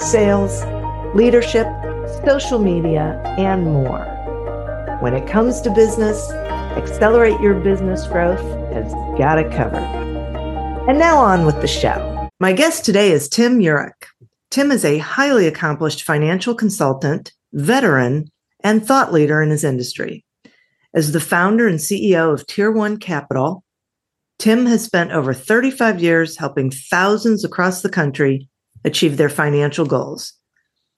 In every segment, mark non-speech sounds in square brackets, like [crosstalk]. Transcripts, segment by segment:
sales, leadership, social media, and more. When it comes to business, Accelerate Your Business Growth has got it covered. And now on with the show. My guest today is Tim Yurek. Tim is a highly accomplished financial consultant, veteran, and thought leader in his industry. As the founder and CEO of Tier One Capital, Tim has spent over 35 years helping thousands across the country achieve their financial goals.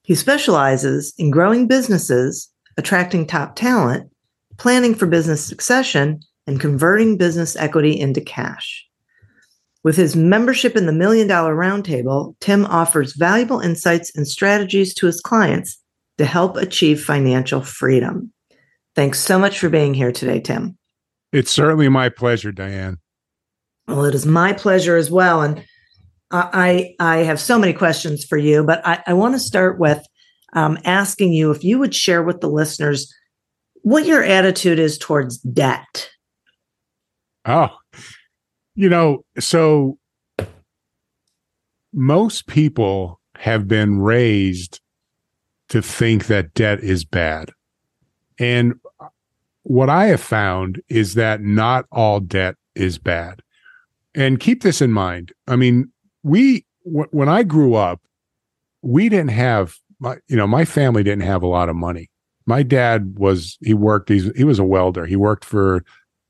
He specializes in growing businesses, attracting top talent, planning for business succession, and converting business equity into cash. With his membership in the Million Dollar Roundtable, Tim offers valuable insights and strategies to his clients to help achieve financial freedom. Thanks so much for being here today, Tim. It's certainly my pleasure, Diane. Well, it is my pleasure as well. And I I have so many questions for you, but I, I want to start with um, asking you if you would share with the listeners what your attitude is towards debt. Oh, you know, so most people have been raised to think that debt is bad. And what I have found is that not all debt is bad. And keep this in mind. I mean, we w- when I grew up, we didn't have my you know my family didn't have a lot of money. My dad was he worked he's, he was a welder. He worked for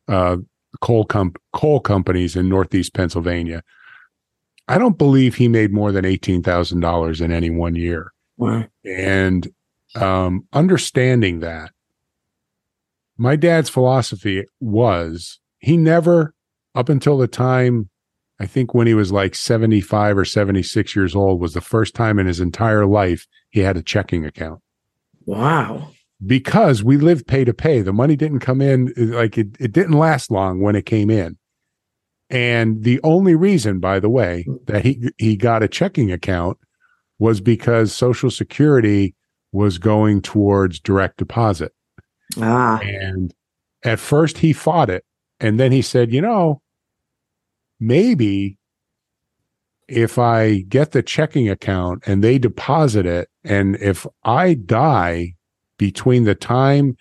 uh, coal comp coal companies in Northeast Pennsylvania. I don't believe he made more than eighteen thousand dollars in any one year. Wow. And um, understanding that, my dad's philosophy was he never, up until the time I think when he was like 75 or 76 years old was the first time in his entire life he had a checking account. Wow. Because we lived pay to pay. The money didn't come in like it, it didn't last long when it came in. And the only reason, by the way, that he he got a checking account was because Social Security was going towards direct deposit. Ah. And at first he fought it. And then he said, you know, maybe if I get the checking account and they deposit it, and if I die between the time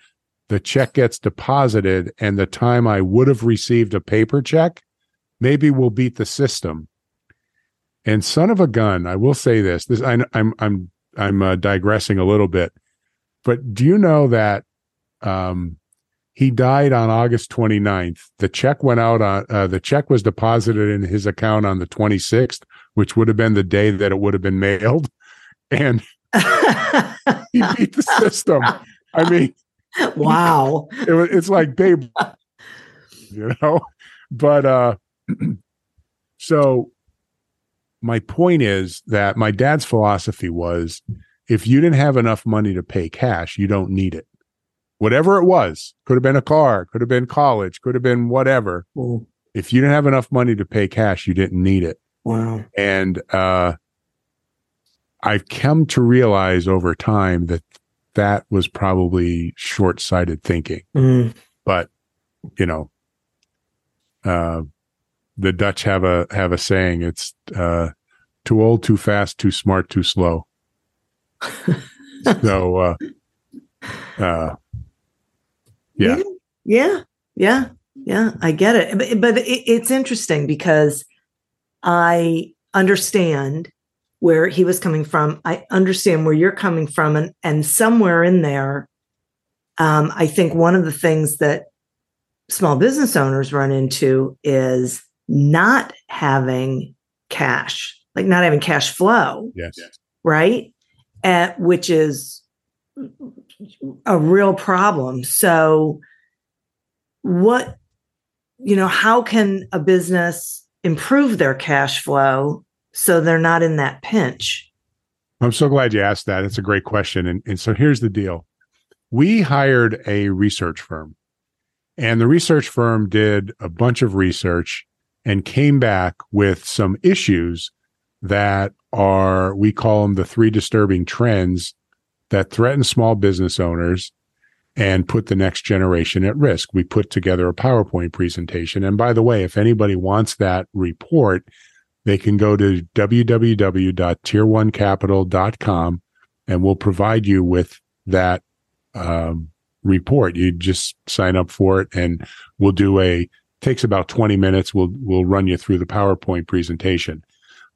the check gets deposited and the time I would have received a paper check, maybe we'll beat the system. And son of a gun, I will say this: this I, I'm I'm I'm uh, digressing a little bit, but do you know that um, he died on August 29th. The check went out on uh, the check was deposited in his account on the 26th, which would have been the day that it would have been mailed. And he [laughs] beat the system. I mean, wow. [laughs] It, it's like babe, [laughs] you know. But uh [clears throat] so my point is that my dad's philosophy was if you didn't have enough money to pay cash, you don't need it whatever it was could have been a car could have been college could have been whatever Ooh. if you didn't have enough money to pay cash you didn't need it wow and uh, i've come to realize over time that that was probably short-sighted thinking mm. but you know uh, the dutch have a have a saying it's uh, too old too fast too smart too slow [laughs] so uh, uh, yeah. Yeah. Yeah. Yeah. I get it. But, but it, it's interesting because I understand where he was coming from. I understand where you're coming from, and and somewhere in there, um, I think one of the things that small business owners run into is not having cash, like not having cash flow. Yes. Right. At, which is a real problem. So, what, you know, how can a business improve their cash flow so they're not in that pinch? I'm so glad you asked that. It's a great question. And, and so here's the deal we hired a research firm, and the research firm did a bunch of research and came back with some issues that are, we call them the three disturbing trends that threaten small business owners and put the next generation at risk. We put together a PowerPoint presentation. And by the way, if anybody wants that report, they can go to www.tier1capital.com and we'll provide you with that um, report. You just sign up for it and we'll do a takes about 20 minutes. We'll we'll run you through the PowerPoint presentation.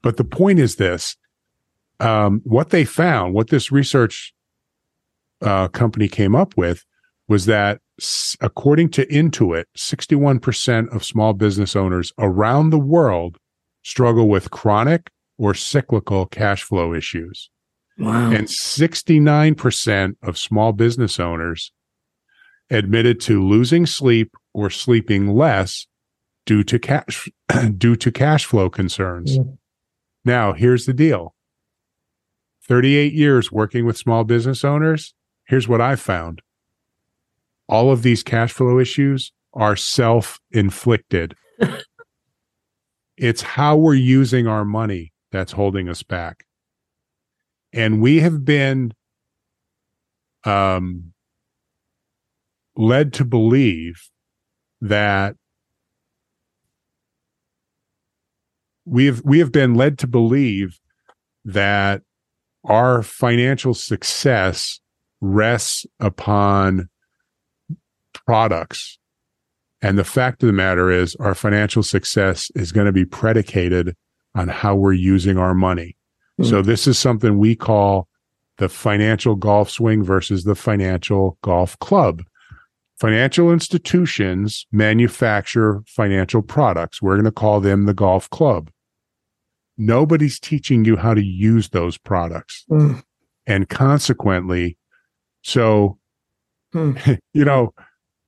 But the point is this um, what they found, what this research uh, company came up with was that according to Intuit, 61% of small business owners around the world struggle with chronic or cyclical cash flow issues. Wow. And 69% of small business owners admitted to losing sleep or sleeping less due to cash [clears throat] due to cash flow concerns. Mm. Now, here's the deal. 38 years working with small business owners, here's what I've found. All of these cash flow issues are self-inflicted. [laughs] it's how we're using our money that's holding us back. And we have been um, led to believe that we have we have been led to believe that our financial success rests upon products and the fact of the matter is our financial success is going to be predicated on how we're using our money mm-hmm. so this is something we call the financial golf swing versus the financial golf club Financial institutions manufacture financial products. We're going to call them the golf club. Nobody's teaching you how to use those products. Mm. And consequently, so, mm. [laughs] you know,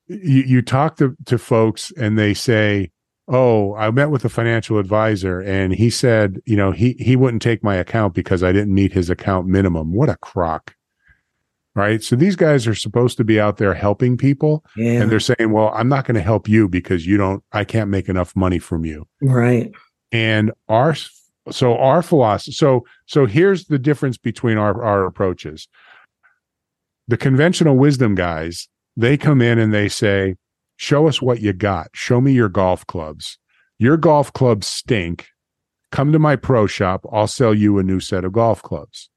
you, you talk to, to folks and they say, Oh, I met with a financial advisor and he said, you know, he, he wouldn't take my account because I didn't meet his account minimum. What a crock right? So these guys are supposed to be out there helping people. Yeah. And they're saying, well, I'm not going to help you because you don't, I can't make enough money from you. Right. And our, so our philosophy, so, so here's the difference between our, our approaches. The conventional wisdom guys, they come in and they say, show us what you got. Show me your golf clubs. Your golf clubs stink. Come to my pro shop. I'll sell you a new set of golf clubs.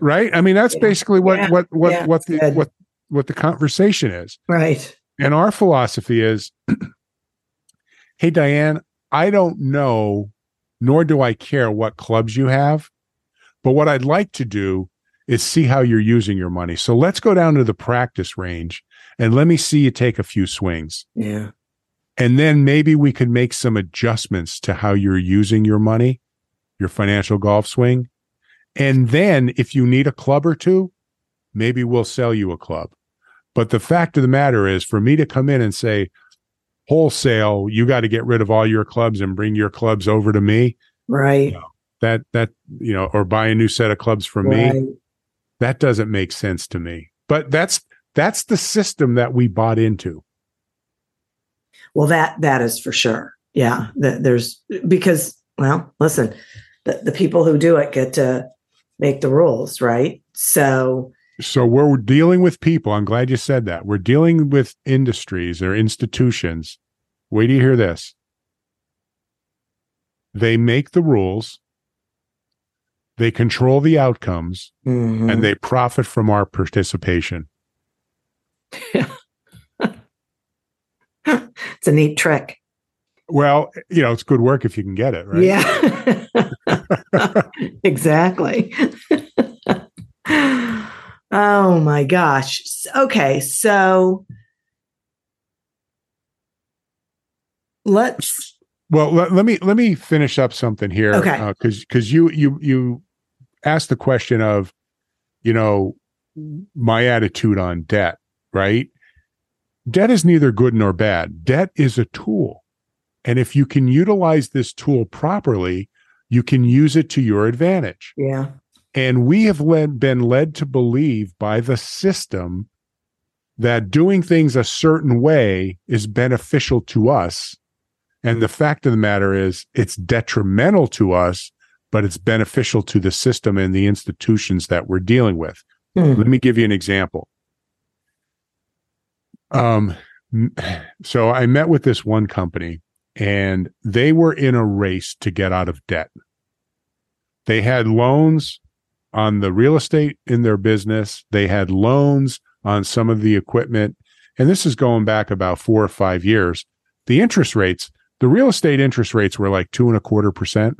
right? I mean, that's yeah. basically what yeah. what what yeah. what the Good. what what the conversation is. Right. And our philosophy is, [clears throat] hey Diane, I don't know, nor do I care what clubs you have, but what I'd like to do is see how you're using your money. So let's go down to the practice range and let me see you take a few swings. Yeah. And then maybe we could make some adjustments to how you're using your money, your financial golf swing. And then if you need a club or two, maybe we'll sell you a club. But the fact of the matter is, for me to come in and say, wholesale, you got to get rid of all your clubs and bring your clubs over to me. Right. You know, that, that, you know, or buy a new set of clubs from right. me. That doesn't make sense to me. But that's, that's the system that we bought into. Well, that, that is for sure. Yeah. There's because, well, listen, the, the people who do it get to make the rules, right? So so we're dealing with people. I'm glad you said that. We're dealing with industries or institutions. Wait do you hear this? They make the rules, they control the outcomes, mm-hmm. and they profit from our participation. [laughs] it's a neat trick. Well, you know, it's good work if you can get it, right? Yeah. [laughs] exactly. [laughs] oh my gosh. Okay, so let's well let, let me let me finish up something here Okay. Uh, because because you you you asked the question of you know my attitude on debt right debt is neither good nor bad debt is a tool and if you can utilize this tool properly you can use it to your advantage yeah. and we have led, been led to believe by the system that doing things a certain way is beneficial to us. And the fact of the matter is, it's detrimental to us, but it's beneficial to the system and the institutions that we're dealing with. Hmm. Let me give you an example. Um, so I met with this one company and they were in a race to get out of debt. They had loans on the real estate in their business. They had loans on some of the equipment. And this is going back about four or five years. The interest rates, the real estate interest rates were like two and a quarter percent.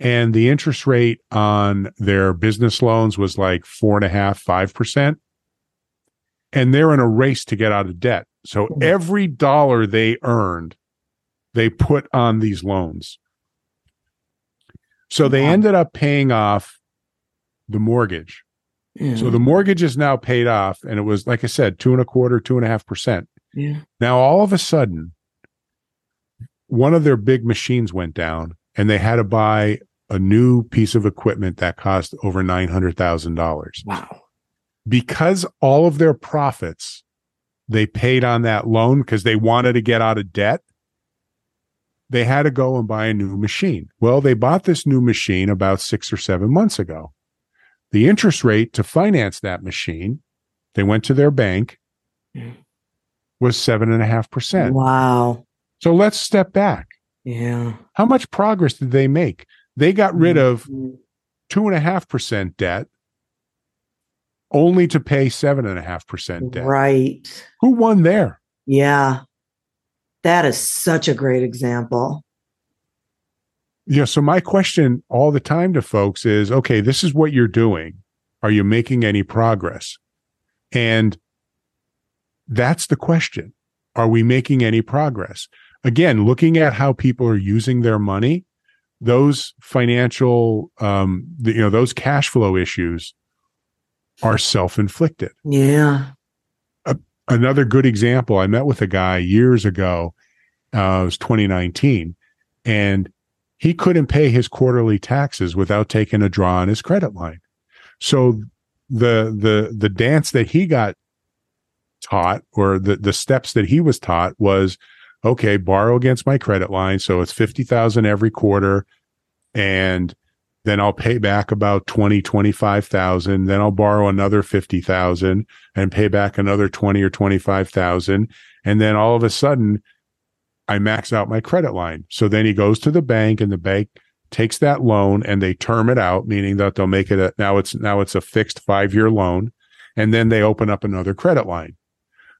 And the interest rate on their business loans was like four and a half, five percent. And they're in a race to get out of debt. So Mhm. every dollar they earned, they put on these loans. So they ended up paying off the mortgage. Yeah. So the mortgage is now paid off, and it was like I said, two and a quarter, two and a half percent. yeah. Now all of a sudden, one of their big machines went down, and they had to buy a new piece of equipment that cost over nine hundred thousand dollars Wow. because all of their profits they paid on that loan because they wanted to get out of debt. They had to go and buy a new machine. Well, they bought this new machine about six or seven months ago. The interest rate to finance that machine, they went to their bank, Mm. was seven and a half percent. Wow. So let's step back. Yeah. How much progress did they make? They got rid of Mhm. two and a half percent debt only to pay seven and a half percent debt. Right. Who won there? Yeah. That is such a great example. Yeah. So my question all the time to folks is, okay, this is what you're doing. Are you making any progress? And that's the question. Are we making any progress? Again, looking at how people are using their money, those financial, um, the, you know, those cash flow issues are self-inflicted. Yeah. another good example i met with a guy years ago uh, it was 2019 and he couldn't pay his quarterly taxes without taking a draw on his credit line so the the the dance that he got taught or the the steps that he was taught was okay borrow against my credit line so it's 50,000 every quarter and then I'll pay back about 20 25,000 then I'll borrow another 50,000 and pay back another 20 or 25,000 and then all of a sudden I max out my credit line. So then he goes to the bank and the bank takes that loan and they term it out meaning that they'll make it a now it's now it's a fixed 5-year loan and then they open up another credit line.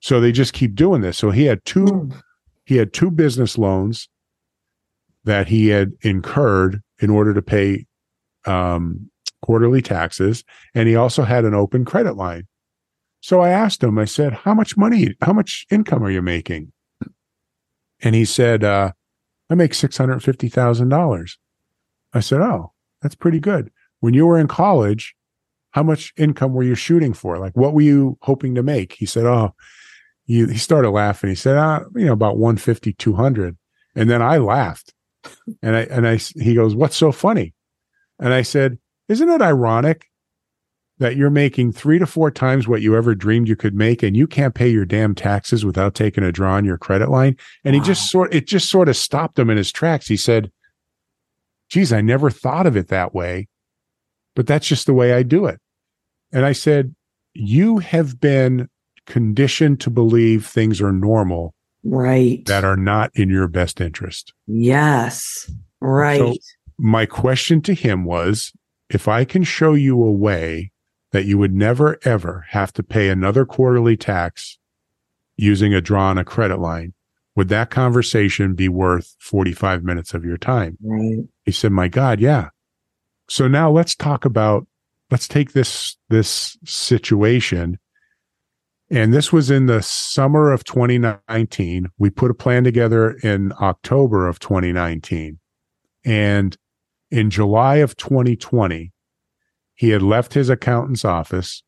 So they just keep doing this. So he had two Mm. He had two business loans that he had incurred in order to pay um, quarterly taxes, and he also had an open credit line. So I asked him, I said, How much money, how much income are you making? And he said, uh, I make $650,000. I said, Oh, that's pretty good. When you were in college, how much income were you shooting for? Like, what were you hoping to make? He said, Oh, you, he started laughing. He said, uh, you know, about 150, 200. And then I laughed. And I, and I, he goes, what's so funny? And I said, isn't it ironic that you're making three to four times what you ever dreamed you could make and you can't pay your damn taxes without taking a draw on your credit line? And he just sort, it just sort of stopped him in his tracks. He said, geez, I never thought of it that way, but that's just the way I do it. And I said, you have been conditioned to believe things are normal Right. that are not in your best interest. yes. Right. My question to him was if I can show you a way that you would never ever have to pay another quarterly tax using a draw on a credit line, would that conversation be worth 45 minutes of your time? right. He said, My God, yeah. so now let's talk about let's take this this situation and this was in the summer of 2019 we put a plan together in october of 2019 and in july of 2020 he had left his accountant's office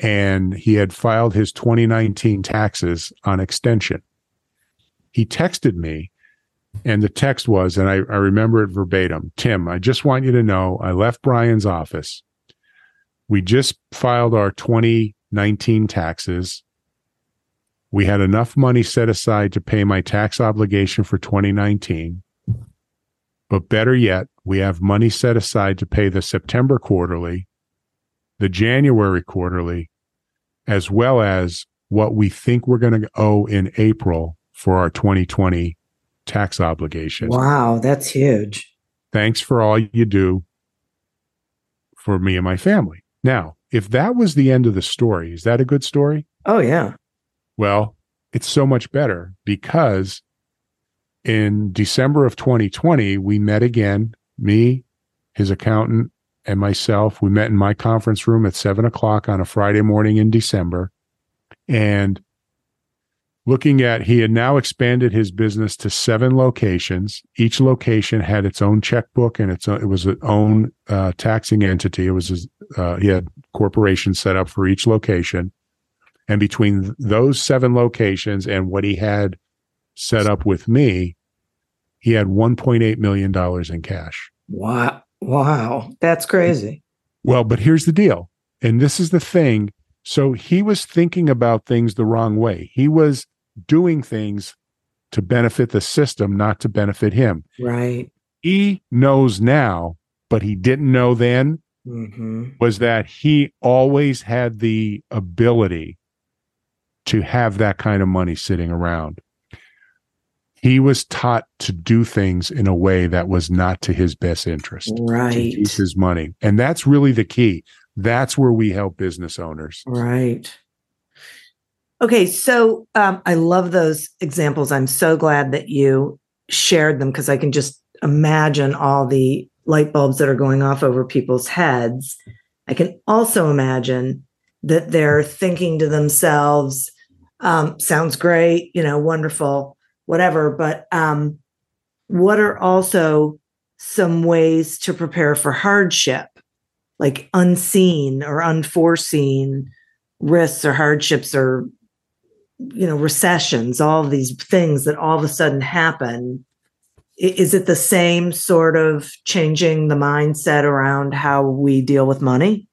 and he had filed his 2019 taxes on extension. He texted me and the text was, and I, I remember it verbatim Tim, I just want you to know I left Brian's office. We just filed our 2019 taxes. We had enough money set aside to pay my tax obligation for 2019. But better yet, we have money set aside to pay the September quarterly, the January quarterly, as well as what we think we're going to owe in April for our 2020 tax obligation. Wow, that's huge. Thanks for all you do for me and my family. Now, if that was the end of the story, is that a good story? Oh, yeah. Well, it's so much better because in December of 2020, we met again, me, his accountant, and myself. We met in my conference room at seven o'clock on a Friday morning in December. And looking at he had now expanded his business to seven locations. Each location had its own checkbook and its own, it was its own uh, taxing entity. It was his, uh, he had corporations set up for each location. And between those seven locations and what he had set up with me he had 1.8 million dollars in cash. Wow wow. That's crazy. Well but here's the deal and this is the thing. So he was thinking about things the wrong way. He was doing things to benefit the system, not to benefit him. Right. He knows now, but he didn't know then, mm-hmm. was that he always had the ability to have that kind of money sitting around. He was taught to do things in a way that was not to his best interest. Right. His money. And that's really the key. That's where we help business owners. Right. Okay, so um, I love those examples. I'm so glad that you shared them because I can just imagine all the light bulbs that are going off over people's heads. I can also imagine that they're thinking to themselves, um, sounds great, you know, wonderful, whatever. But um, what are also some ways to prepare for hardship, like unseen or unforeseen risks or hardships or you know recessions all these things that all of a sudden happen is it the same sort of changing the mindset around how we deal with money?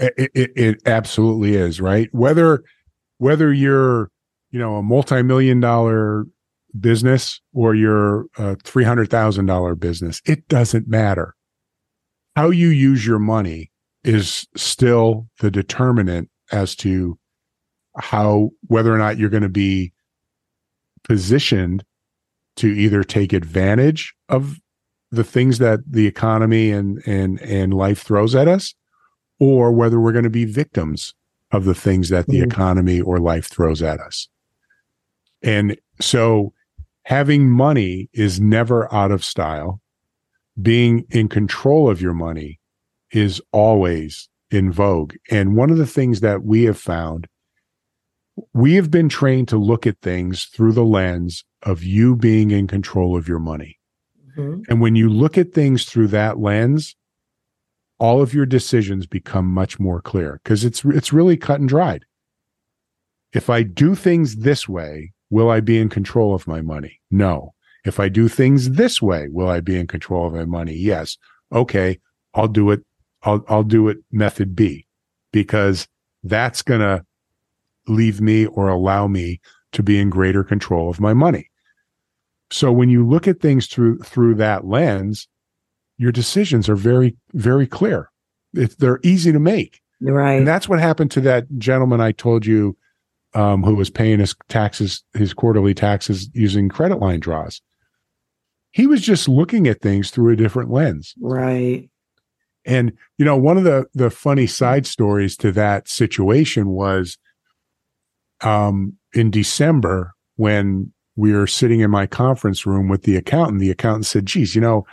It, it, it absolutely is right? Whether whether you're you know a multi-million dollar business or you're a $300000 business it doesn't matter. How you use your money is still the determinant as to how whether or not you're going to be positioned to either take advantage of the things that the economy and and and life throws at us or whether we're going to be victims of the things that the mm. economy or life throws at us. And so having money is never out of style. Being in control of your money is always in vogue. And one of the things that we have found we have been trained to look at things through the lens of you being in control of your money. Mm-hmm. And when you look at things through that lens, all of your decisions become much more clear because it's it's really cut and dried. If I do things this way, will I be in control of my money? No. If I do things this way, will I be in control of my money? Yes. Okay, I'll do it. I'll I'll do it method B because that's going to leave me or allow me to be in greater control of my money. So when you look at things through through that lens, your decisions are very very clear. It, they're easy to make. Right. And that's what happened to that gentleman I told you um, who was paying his taxes, his quarterly taxes using credit line draws. He was just looking at things through a different lens. Right. And you know, one of the the funny side stories to that situation was um, in December when we were sitting in my conference room with the accountant, the accountant said, geez, you know,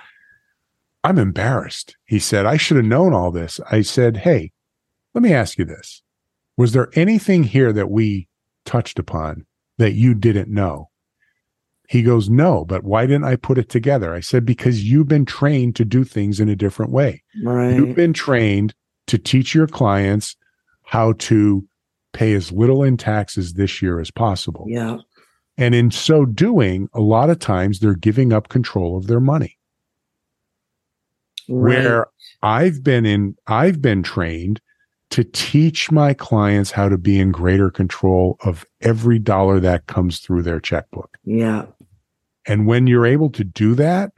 I'm embarrassed. He said, I should have known all this. I said, Hey, let me ask you this. Was there anything here that we touched upon that you didn't know? He goes, No, but why didn't I put it together? I said, Because you've been trained to do things in a different way. Right. You've been trained to teach your clients how to pay as little in taxes this year as possible. Yeah. And in so doing, a lot of times they're giving up control of their money. Right. Where I've been in, I've been trained to teach my clients how to be in greater control of every dollar that comes through their checkbook. Yeah. And when you're able to do that,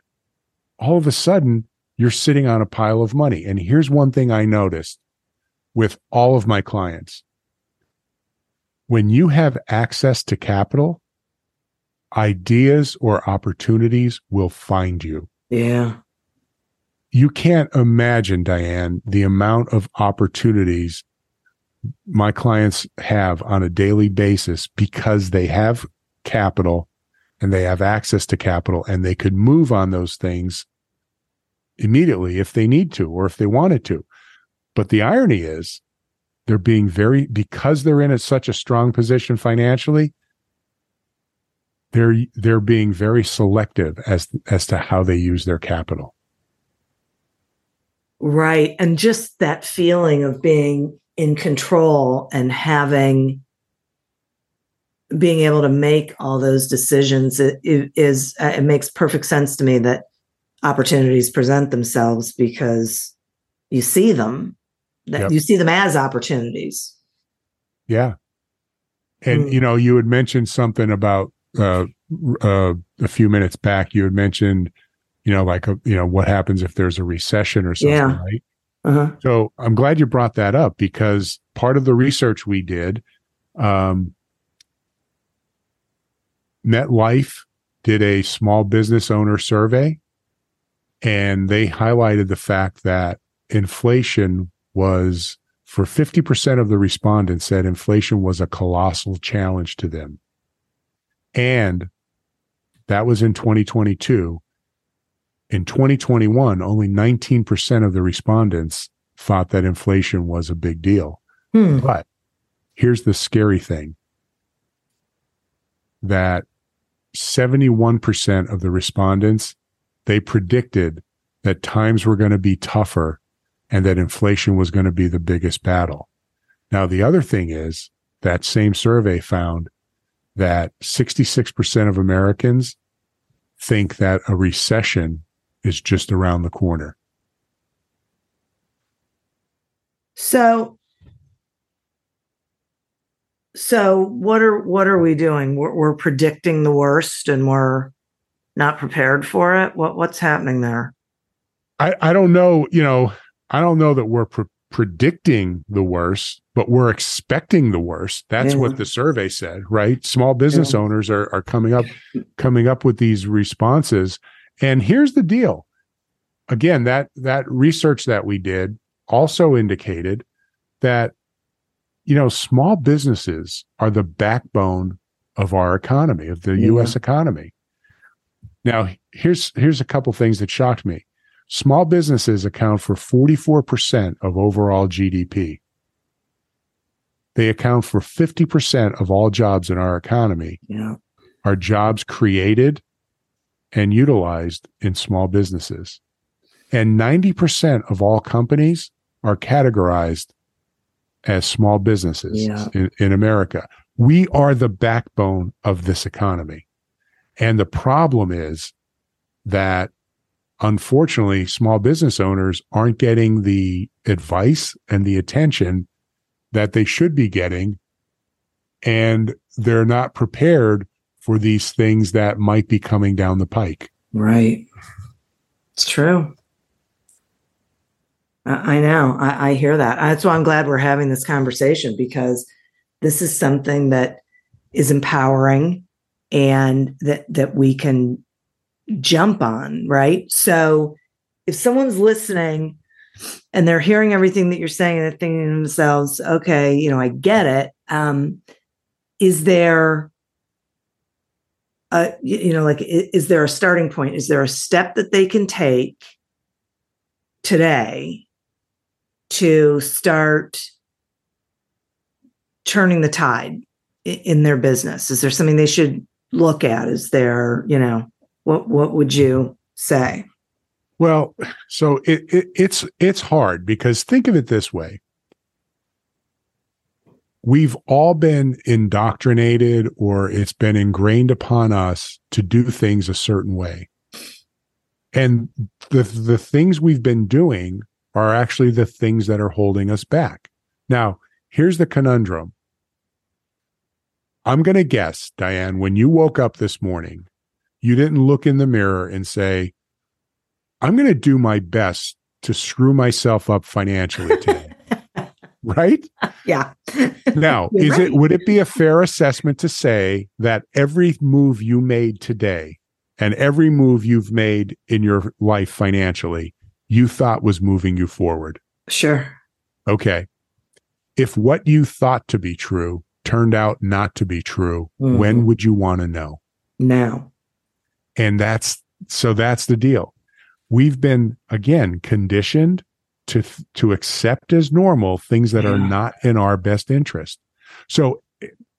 all of a sudden you're sitting on a pile of money. And here's one thing I noticed with all of my clients when you have access to capital, ideas or opportunities will find you. Yeah. You can't imagine, Diane, the amount of opportunities my clients have on a daily basis because they have capital and they have access to capital and they could move on those things immediately if they need to or if they wanted to. But the irony is they're being very because they're in a, such a strong position financially they're they're being very selective as as to how they use their capital Right. And just that feeling of being in control and having being able to make all those decisions it, it is uh, it makes perfect sense to me that opportunities present themselves because you see them that Yep. you see them as opportunities yeah and Mm. you know you had mentioned something about uh uh a few minutes back you had mentioned you know like a, you know what happens if there's a recession or something Yeah. right uh-huh. So I'm glad you brought that up because part of the research we did, um, MetLife did a small business owner survey, and they highlighted the fact that inflation was for 50% of the respondents said inflation was a colossal challenge to them. And that was in 2022. In 2021, only 19% of the respondents thought that inflation was a big deal. Hmm. But here's the scary thing that 71% of the respondents they predicted that times were going to be tougher and that inflation was going to be the biggest battle. Now the other thing is that same survey found that 66% of Americans think that a recession is just around the corner. So, so what are what are we doing? We're, we're predicting the worst, and we're not prepared for it. What what's happening there? I, I don't know, you know, I don't know that we're pre- predicting the worst, but we're expecting the worst. That's Yeah. what the survey said, right? Small business Yeah. owners are, are coming up, coming up with these responses. And here's the deal. Again, that, that research that we did also indicated that, you know, small businesses are the backbone of our economy, of the Yeah. US economy. Now, here's, here's a couple things that shocked me. Small businesses account for 44% of overall GDP. They account for 50% of all jobs in our economy Yeah, are jobs created and utilized in small businesses. And 90% of all companies are categorized as small businesses Yeah. in, in America. We are the backbone of this economy. And the problem is that unfortunately, small business owners aren't getting the advice and the attention that they should be getting. And they're not prepared for these things that might be coming down the pike. right. It's true. I, know. I, I hear that. That's why I'm glad we're having this conversation because this is something that is empowering and that that we can jump on, right? So if someone's listening and they're hearing everything that you're saying and they're thinking to themselves, okay, you know, I get it. Um, is there a, you know, like, is there a starting point? Is there a step that they can take today to start turning the tide in their business? Is there something they should look at? Is there, you know, what what would you say? Well, so it, it, it's it's hard because think of it this way. We've all been indoctrinated or it's been ingrained upon us to do things a certain way. And the the things we've been doing are actually the things that are holding us back. Now, here's the conundrum. I'm going to guess, Diane, when you woke up this morning, you didn't look in the mirror and say, I'm going to do my best to screw myself up financially today. [laughs] right? Yeah. now, [laughs] is right. it would it be a fair assessment to say that every move you made today and every move you've made in your life financially, you thought was moving you forward? Sure. Okay. If what you thought to be true turned out not to be true, mm-hmm. when would you want to know? Now. And that's so that's the deal. We've been again conditioned to to accept as normal things that yeah. are not in our best interest. So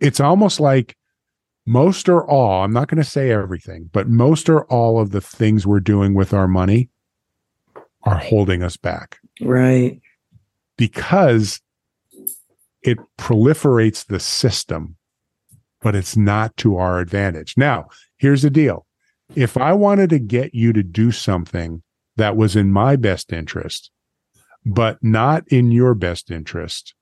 it's almost like most or all, I'm not going to say everything, but most or all of the things we're doing with our money are holding us back. Right. Because it proliferates the system, but it's not to our advantage. Now, here's the deal. If I wanted to get you to do something that was in my best interest, but not in your best interest,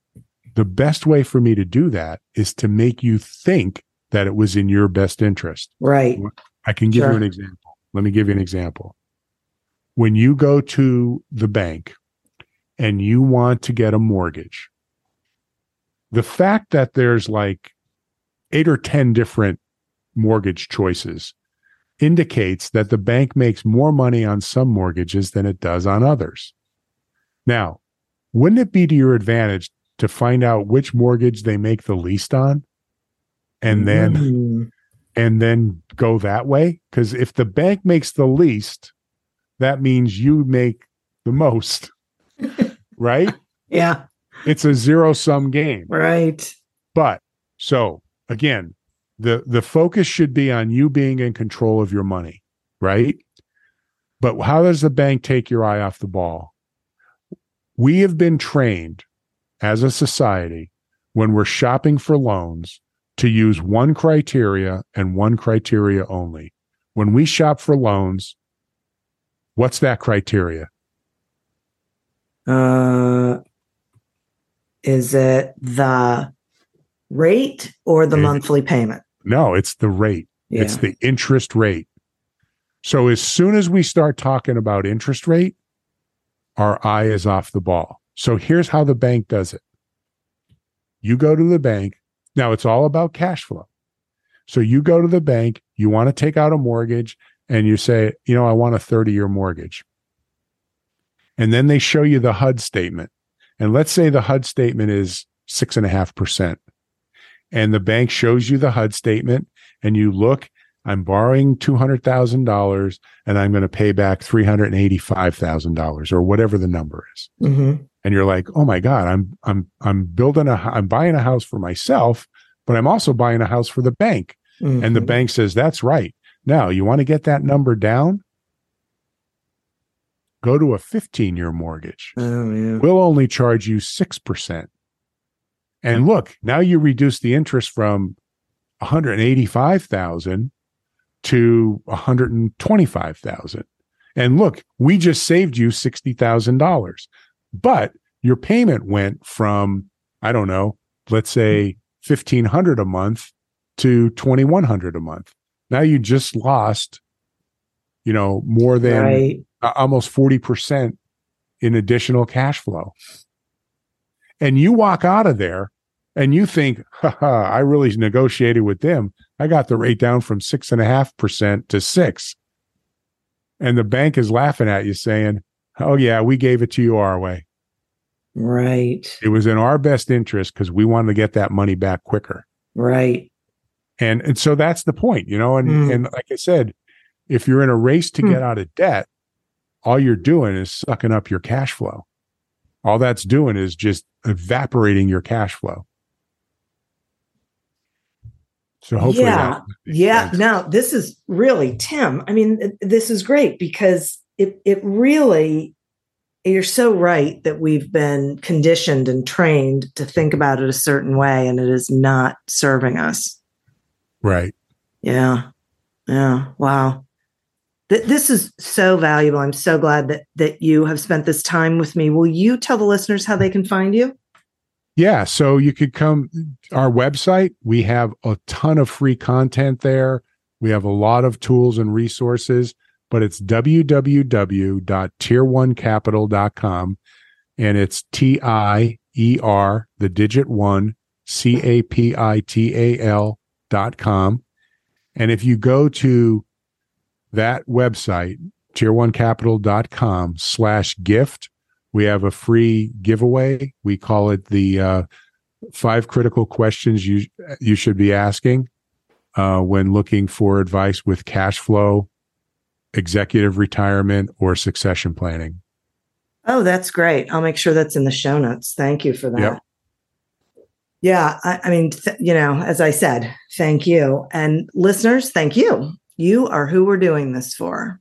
the best way for me to do that is to make you think that it was in your best interest. Right. I can give sure. you an example. Let me give you an example. When you go to the bank and you want to get a mortgage, the fact that there's like eight or 10 different mortgage choices indicates that the bank makes more money on some mortgages than it does on others. Now, wouldn't it be to your advantage to find out which mortgage they make the least on and then mm. and then go that way because if the bank makes the least that means you make the most [laughs] right yeah it's a zero sum game. Right. But so again, the the focus should be on you being in control of your money, right? But how does the bank take your eye off the ball? We have been trained as a society when we're shopping for loans to use one criteria and one criteria only. When we shop for loans, what's that criteria? Uh is it the rate or the monthly payment? No, it's the rate. Yeah. It's the interest rate. So as soon as we start talking about interest rate, our eye is off the ball. So here's how the bank does it. You go to the bank. Now it's all about cash flow. So you go to the bank, you want to take out a mortgage, and you say, you know, I want a 30 year mortgage. And then they show you the HUD statement. And let's say the HUD statement is six and a half percent. And the bank shows you the HUD statement and you look, I'm borrowing $200,000 and I'm going to pay back $385,000 or whatever the number is. Mm-hmm. And you're like, oh my God, I'm, I'm, I'm building a, I'm buying a house for myself, but I'm also buying a house for the bank. Mm-hmm. And the bank says, that's right. Now you want to get that number down? Go to a 15 year mortgage. Oh, yeah. We'll only charge you 6%. And look, now you reduce the interest from 185,000 to 125,000. And look, we just saved you $60,000. But your payment went from I don't know, let's say 1500 a month to 2100 a month. Now you just lost you know more than right almost 40% in additional cash flow. And you walk out of there and you think, haha, I really negotiated with them. I got the rate down from six and a half percent to six. And the bank is laughing at you saying, Oh, yeah, we gave it to you our way. Right. It was in our best interest because we wanted to get that money back quicker. Right. And and so that's the point, you know. And mm. and like I said, if you're in a race to mm. get out of debt, all you're doing is sucking up your cash flow. All that's doing is just evaporating your cash flow. So hopefully, yeah, yeah. sense. No, this is really Tim. I mean, this is great because it it really. You're so right that we've been conditioned and trained to think about it a certain way, and it is not serving us. right. Yeah. Yeah. Wow. Th- this is so valuable. I'm so glad that that you have spent this time with me. Will you tell the listeners how they can find you? Yeah. So you could come our website. We have a ton of free content there. We have a lot of tools and resources, but it's www.tier1capital.com and it's T I E R, the digit one, C A P I T A L dot com. And if you go to that website, tier1capital.com slash gift, we have a free giveaway. We call it the uh, five critical questions you you should be asking uh, when looking for advice with cash flow, executive retirement, or succession planning. Oh, that's great. I'll make sure that's in the show notes. Thank you for that. Yep. Yeah, I, I mean, th- you know, as I said, thank you. And listeners, thank you. You are who we're doing this for.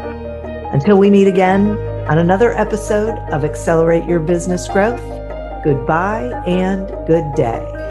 Until we meet again on another episode of Accelerate Your Business Growth, goodbye and good day.